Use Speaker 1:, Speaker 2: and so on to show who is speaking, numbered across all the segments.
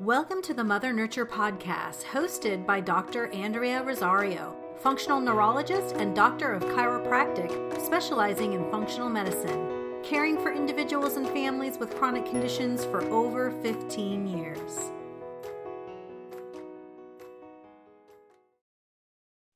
Speaker 1: Welcome to the Mother Nurture Podcast, hosted by Dr. Andrea Rosario, functional neurologist and doctor of chiropractic, specializing in functional medicine, caring for individuals and families with chronic conditions for over 15 years.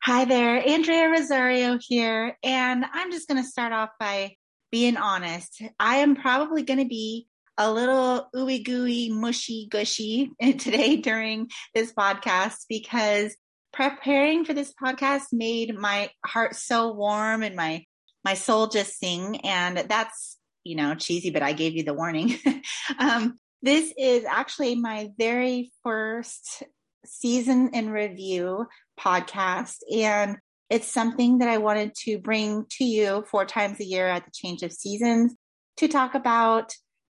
Speaker 2: Hi there, Andrea Rosario here, and I'm just going to start off by being honest. I am probably going to be a little ooey gooey, mushy gushy today during this podcast because preparing for this podcast made my heart so warm and my my soul just sing. And that's you know cheesy but i gave you the warning. Um, this is actually my very first season in review podcast. And it's something that i wanted to bring to you four times a year at the change of seasons to talk about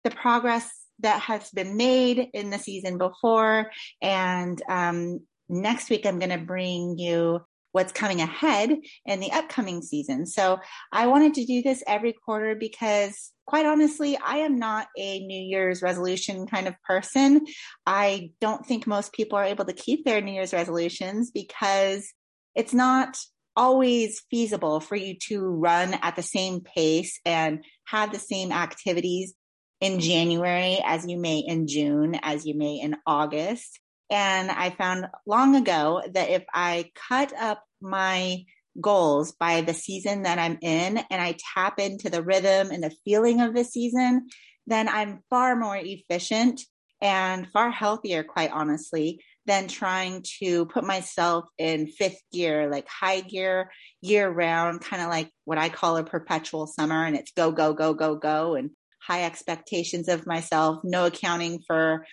Speaker 2: the progress that has been made in the season before. And um, next week, I'm going to bring you what's coming ahead in the upcoming season. So I wanted to do this every quarter because quite honestly, I am not a New Year's resolution kind of person. I don't think most people are able to keep their New Year's resolutions because it's not always feasible for you to run at the same pace and have the same activities in January as you may in June, as you may in August. And I found long ago that if I cut up my goals by the season that I'm in and I tap into the rhythm and the feeling of the season, then I'm far more efficient and far healthier, quite honestly, than trying to put myself in fifth gear, like high gear, year round, kind of like what I call a perpetual summer. And it's go, go, go, go, go. And high expectations of myself, no accounting for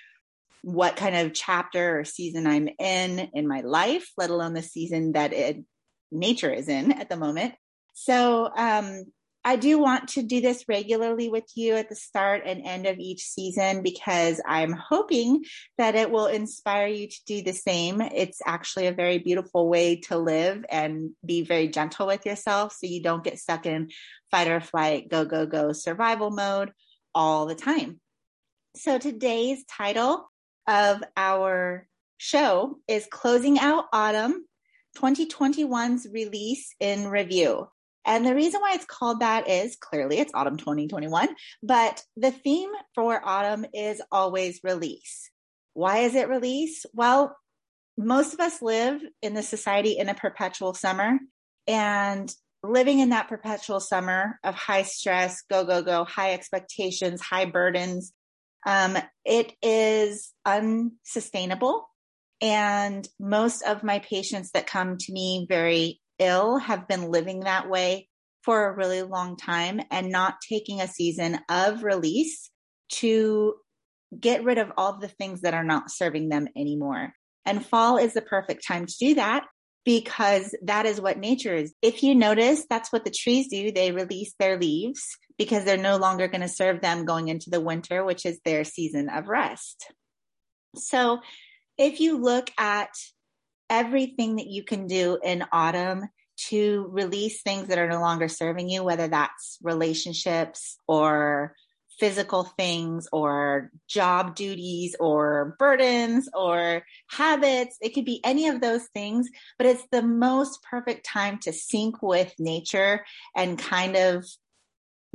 Speaker 2: what kind of chapter or season I'm in in my life, let alone the season that it, nature is in at the moment. So, um, I do want to do this regularly with you at the start and end of each season because I'm hoping that it will inspire you to do the same. It's actually a very beautiful way to live and be very gentle with yourself so you don't get stuck in fight or flight, go, go, go survival mode all the time. So today's title of our show is Closing Out Autumn 2021's Release in Review. And the reason why it's called that is clearly it's autumn 2021, but the theme for autumn is always release. Why is it release? Well, most of us live in the society in a perpetual summer and living in that perpetual summer of high stress, go, go, go, high expectations, high burdens, um, it is unsustainable. And most of my patients that come to me very ill have been living that way for a really long time and not taking a season of release to get rid of all the things that are not serving them anymore. And fall is the perfect time to do that because that is what nature is. If you notice, that's what the trees do. They release their leaves because they're no longer going to serve them going into the winter, which is their season of rest. So if you look at everything that you can do in autumn to release things that are no longer serving you, whether that's relationships or physical things or job duties or burdens or habits. It could be any of those things, but it's the most perfect time to sync with nature and kind of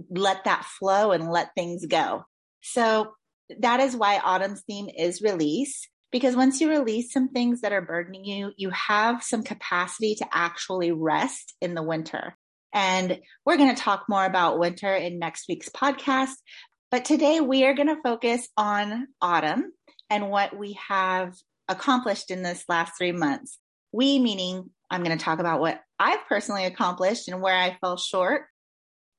Speaker 2: let that flow and let things go. So that is why autumn's theme is release. Because once you release some things that are burdening you, you have some capacity to actually rest in the winter. And we're going to talk more about winter in next week's podcast. But today we are going to focus on autumn and what we have accomplished in this last three months. We, meaning I'm going to talk about what I've personally accomplished and where I fell short.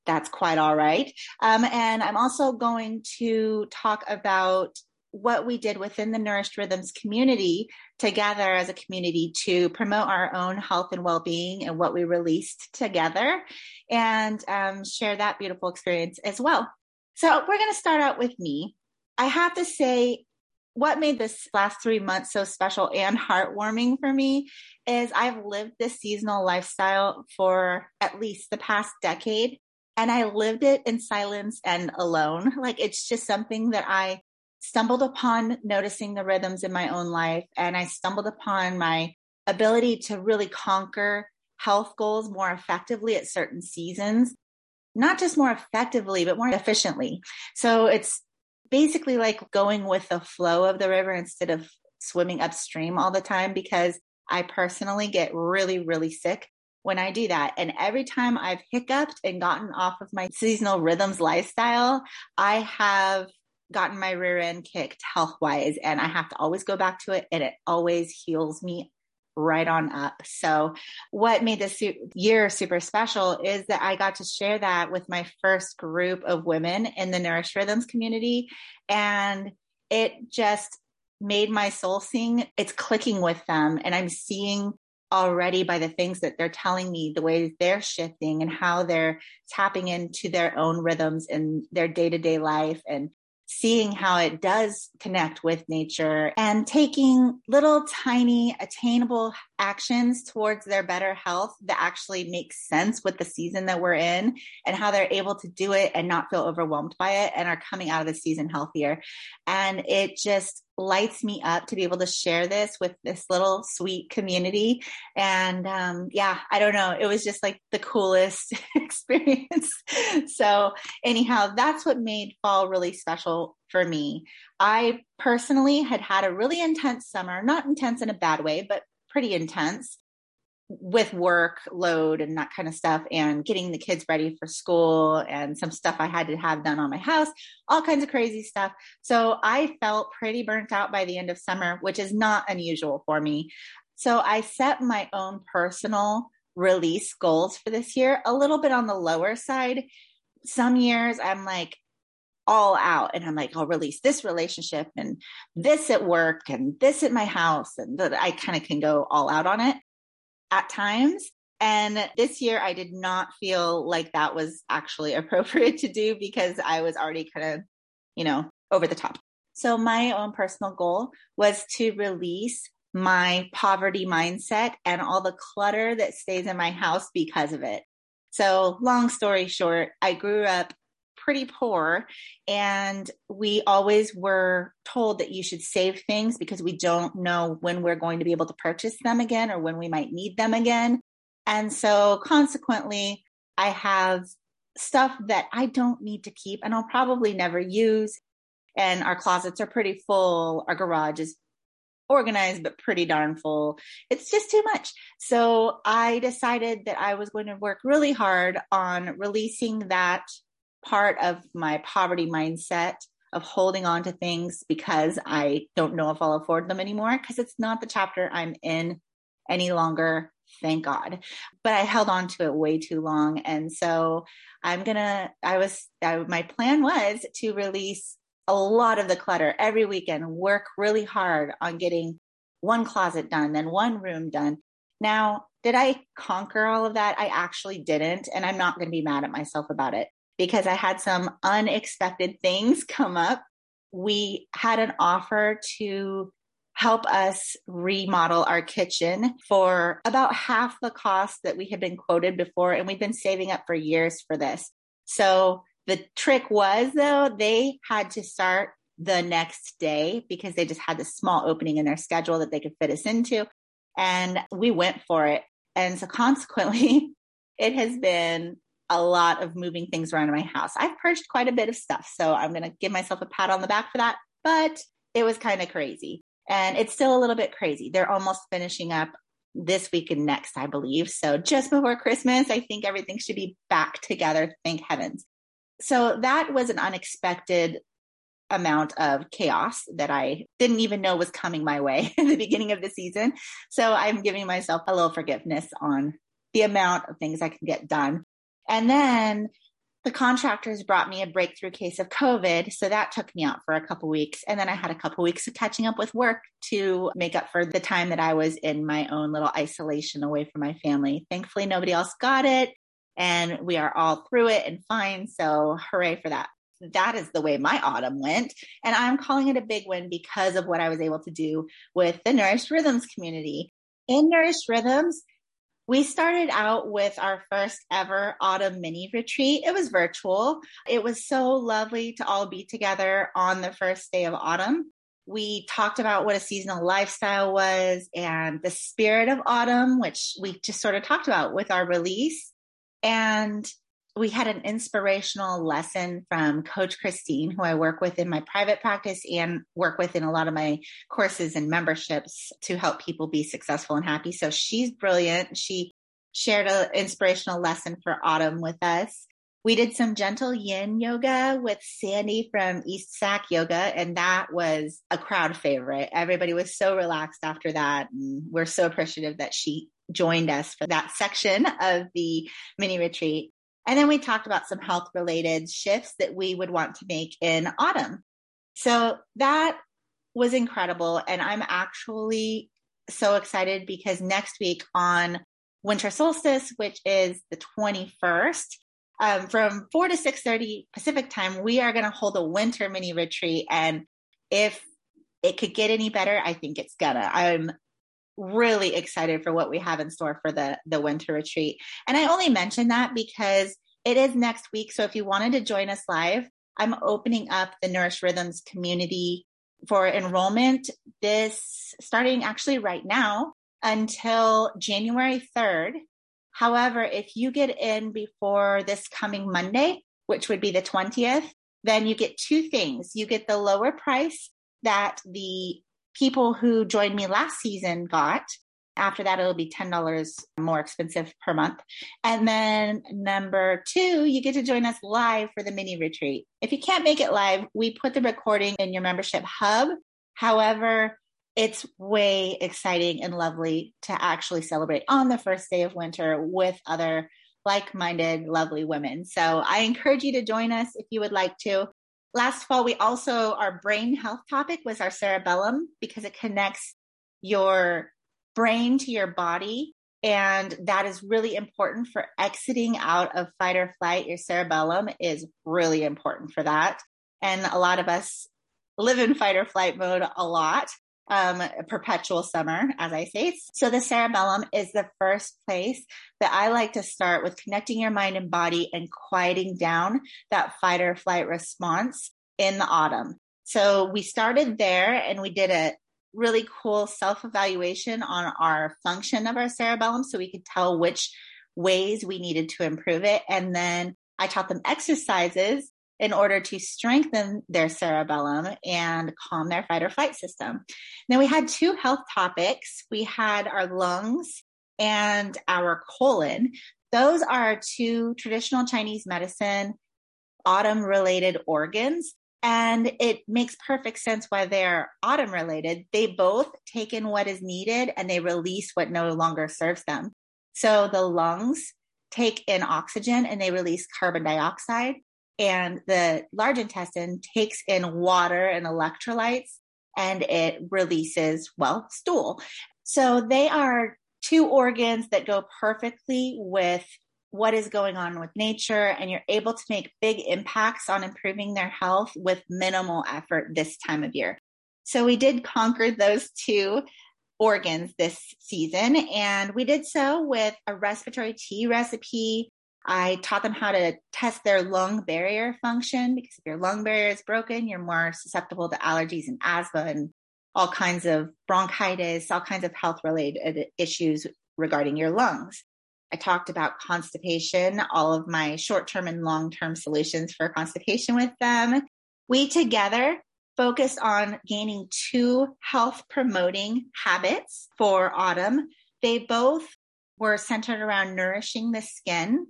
Speaker 2: That's quite all right. Um, and I'm also going to talk about what we did within the Nourished Rhythms community together as a community to promote our own health and well being and what we released together and um, share that beautiful experience as well. So we're going to start out with me. I have to say, what made this last three months so special and heartwarming for me is I've lived this seasonal lifestyle for at least the past decade. And I lived it in silence and alone. Like it's just something that I stumbled upon noticing the rhythms in my own life and I stumbled upon my ability to really conquer health goals more effectively at certain seasons, not just more effectively, but more efficiently. So it's basically like going with the flow of the river instead of swimming upstream all the time because I personally get really, really sick when I do that. And every time I've hiccuped and gotten off of my seasonal rhythms lifestyle, I have gotten my rear end kicked health wise and I have to always go back to it and it always heals me right on up. So what made this year super special is that I got to share that with my first group of women in the Nourished Rhythms community. And it just made my soul sing. It's clicking with them and I'm seeing already by the things that they're telling me, the way they're shifting and how they're tapping into their own rhythms in their day to day life and seeing how it does connect with nature and taking little tiny attainable actions towards their better health that actually makes sense with the season that we're in and how they're able to do it and not feel overwhelmed by it and are coming out of the season healthier. And it just lights me up to be able to share this with this little sweet community. And um, yeah, I don't know. It was just like the coolest experience. so, anyhow, that's what made fall really special for me. I personally had had a really intense summer, not intense in a bad way, but pretty intense with work load and that kind of stuff and getting the kids ready for school and some stuff I had to have done on my house, all kinds of crazy stuff. So I felt pretty burnt out by the end of summer, which is not unusual for me. So I set my own personal release goals for this year a little bit on the lower side. Some years I'm like, all out and I'm like, I'll release this relationship and this at work and this at my house. And that I kind of can go all out on it at times. And this year I did not feel like that was actually appropriate to do because I was already kind of, you know, over the top. So my own personal goal was to release my poverty mindset and all the clutter that stays in my house because of it. So long story short, I grew up pretty poor. And we always were told that you should save things because we don't know when we're going to be able to purchase them again or when we might need them again. And so consequently, I have stuff that I don't need to keep and I'll probably never use. And our closets are pretty full. Our garage is organized, but pretty darn full. It's just too much. So I decided that I was going to work really hard on releasing that part of my poverty mindset of holding on to things because I don't know if I'll afford them anymore because it's not the chapter I'm in any longer. Thank God. But I held on to it way too long. And so I'm going to, I was, I, my plan was to release a lot of the clutter every weekend, work really hard on getting one closet done, then one room done. Now, did I conquer all of that? I actually didn't. And I'm not going to be mad at myself about it because I had some unexpected things come up. We had an offer to help us remodel our kitchen for about half the cost that we had been quoted before. And we've been saving up for years for this. So the trick was, though, they had to start the next day because they just had this small opening in their schedule that they could fit us into. And we went for it. And so consequently, it has been a lot of moving things around in my house. I've purged quite a bit of stuff, so I'm going to give myself a pat on the back for that, but it was kind of crazy. And it's still a little bit crazy. They're almost finishing up this week and next, I believe. So just before Christmas, I think everything should be back together. Thank heavens. So that was an unexpected amount of chaos that I didn't even know was coming my way in the beginning of the season. So I'm giving myself a little forgiveness on the amount of things I can get done. And then the contractors brought me a breakthrough case of COVID. So that took me out for a couple weeks. And then I had a couple weeks of catching up with work to make up for the time that I was in my own little isolation away from my family. Thankfully, nobody else got it. And we are all through it and fine. So hooray for that. That is the way my autumn went. And I'm calling it a big win because of what I was able to do with the Nourished Rhythms community. In Nourished Rhythms, We started out with our first ever autumn mini retreat. It was virtual. It was so lovely to all be together on the first day of autumn. We talked about what a seasonal lifestyle was and the spirit of autumn, which we just sort of talked about with our release. And we had an inspirational lesson from Coach Christine, who I work with in my private practice and work with in a lot of my courses and memberships to help people be successful and happy. So she's brilliant. She shared an inspirational lesson for autumn with us. We did some gentle yin yoga with Sandy from East Sac Yoga, and that was a crowd favorite. Everybody was so relaxed after that. And we're so appreciative that she joined us for that section of the mini retreat. And then we talked about some health related shifts that we would want to make in autumn. So that was incredible. And I'm actually so excited because next week on winter solstice, which is the 21st, um, from 4 to 6.30 Pacific time, we are going to hold a winter mini retreat. And if it could get any better, I think it's gonna. I'm really excited for what we have in store for the the winter retreat. And I only mention that because it is next week. So if you wanted to join us live, I'm opening up the Nourished Rhythms community for enrollment this starting actually right now until January 3rd. However, if you get in before this coming Monday, which would be the 20th, then you get two things. You get the lower price that the people who joined me last season got. After that, it'll be $10 more expensive per month. And then number two, you get to join us live for the mini retreat. If you can't make it live, we put the recording in your membership hub. However, it's way exciting and lovely to actually celebrate on the first day of winter with other like minded, lovely women. So I encourage you to join us if you would like to. Last fall, we also, our brain health topic was our cerebellum because it connects your brain to your body. And that is really important for exiting out of fight or flight. Your cerebellum is really important for that. And a lot of us live in fight or flight mode a lot um, perpetual summer, as I say. So the cerebellum is the first place that I like to start with connecting your mind and body and quieting down that fight or flight response in the autumn. So we started there and we did a really cool self evaluation on our function of our cerebellum so we could tell which ways we needed to improve it. And then I taught them exercises in order to strengthen their cerebellum and calm their fight or flight system. Now we had two health topics. We had our lungs and our colon. Those are two traditional Chinese medicine autumn related organs. And it makes perfect sense why they're autumn related. They both take in what is needed and they release what no longer serves them. So the lungs take in oxygen and they release carbon dioxide and the large intestine takes in water and electrolytes and it releases, well, stool. So they are two organs that go perfectly with what is going on with nature and you're able to make big impacts on improving their health with minimal effort this time of year. So we did conquer those two organs this season and we did so with a respiratory tea recipe I taught them how to test their lung barrier function because if your lung barrier is broken, you're more susceptible to allergies and asthma and all kinds of bronchitis, all kinds of health related issues regarding your lungs. I talked about constipation, all of my short term and long term solutions for constipation with them. We together focused on gaining two health promoting habits for autumn. They both were centered around nourishing the skin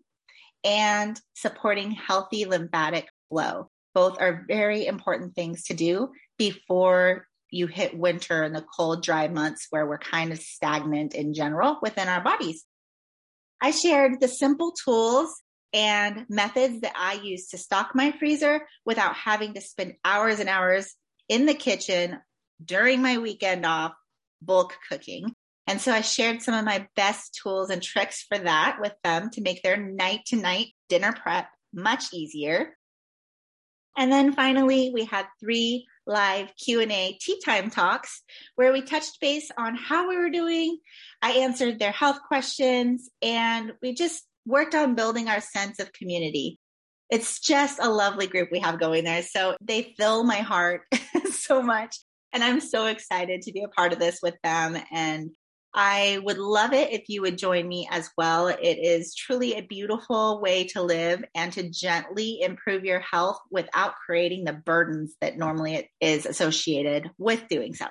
Speaker 2: and supporting healthy lymphatic flow. Both are very important things to do before you hit winter and the cold, dry months where we're kind of stagnant in general within our bodies. I shared the simple tools and methods that I use to stock my freezer without having to spend hours and hours in the kitchen during my weekend off bulk cooking. And so I shared some of my best tools and tricks for that with them to make their night to night dinner prep much easier. And then finally, we had three live Q&A tea time talks where we touched base on how we were doing. I answered their health questions and we just worked on building our sense of community. It's just a lovely group we have going there. So they fill my heart so much. And I'm so excited to be a part of this with them and I would love it if you would join me as well. It is truly a beautiful way to live and to gently improve your health without creating the burdens that normally is associated with doing so.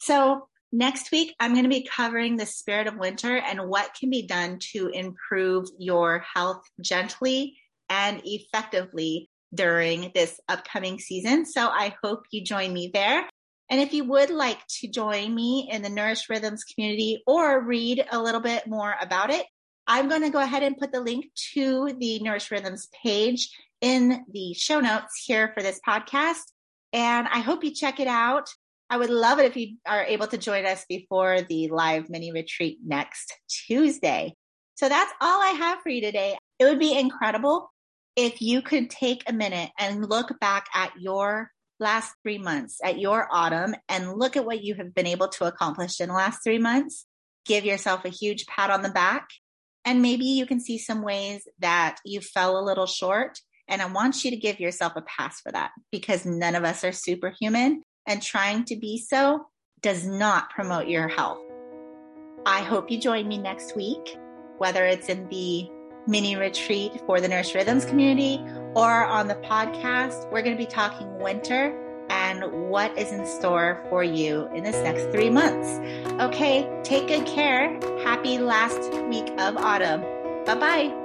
Speaker 2: So, next week, I'm going to be covering the spirit of winter and what can be done to improve your health gently and effectively during this upcoming season. So, I hope you join me there. And if you would like to join me in the Nourished Rhythms community or read a little bit more about it, I'm going to go ahead and put the link to the Nourished Rhythms page in the show notes here for this podcast. And I hope you check it out. I would love it if you are able to join us before the live mini retreat next Tuesday. So that's all I have for you today. It would be incredible if you could take a minute and look back at your last three months at your autumn and look at what you have been able to accomplish in the last three months. Give yourself a huge pat on the back. And maybe you can see some ways that you fell a little short. And I want you to give yourself a pass for that because none of us are superhuman and trying to be so does not promote your health. I hope you join me next week, whether it's in the mini retreat for the Nourished Rhythms community or on the podcast. We're going to be talking winter and what is in store for you in this next three months. Okay, take good care. Happy last week of autumn. Bye bye.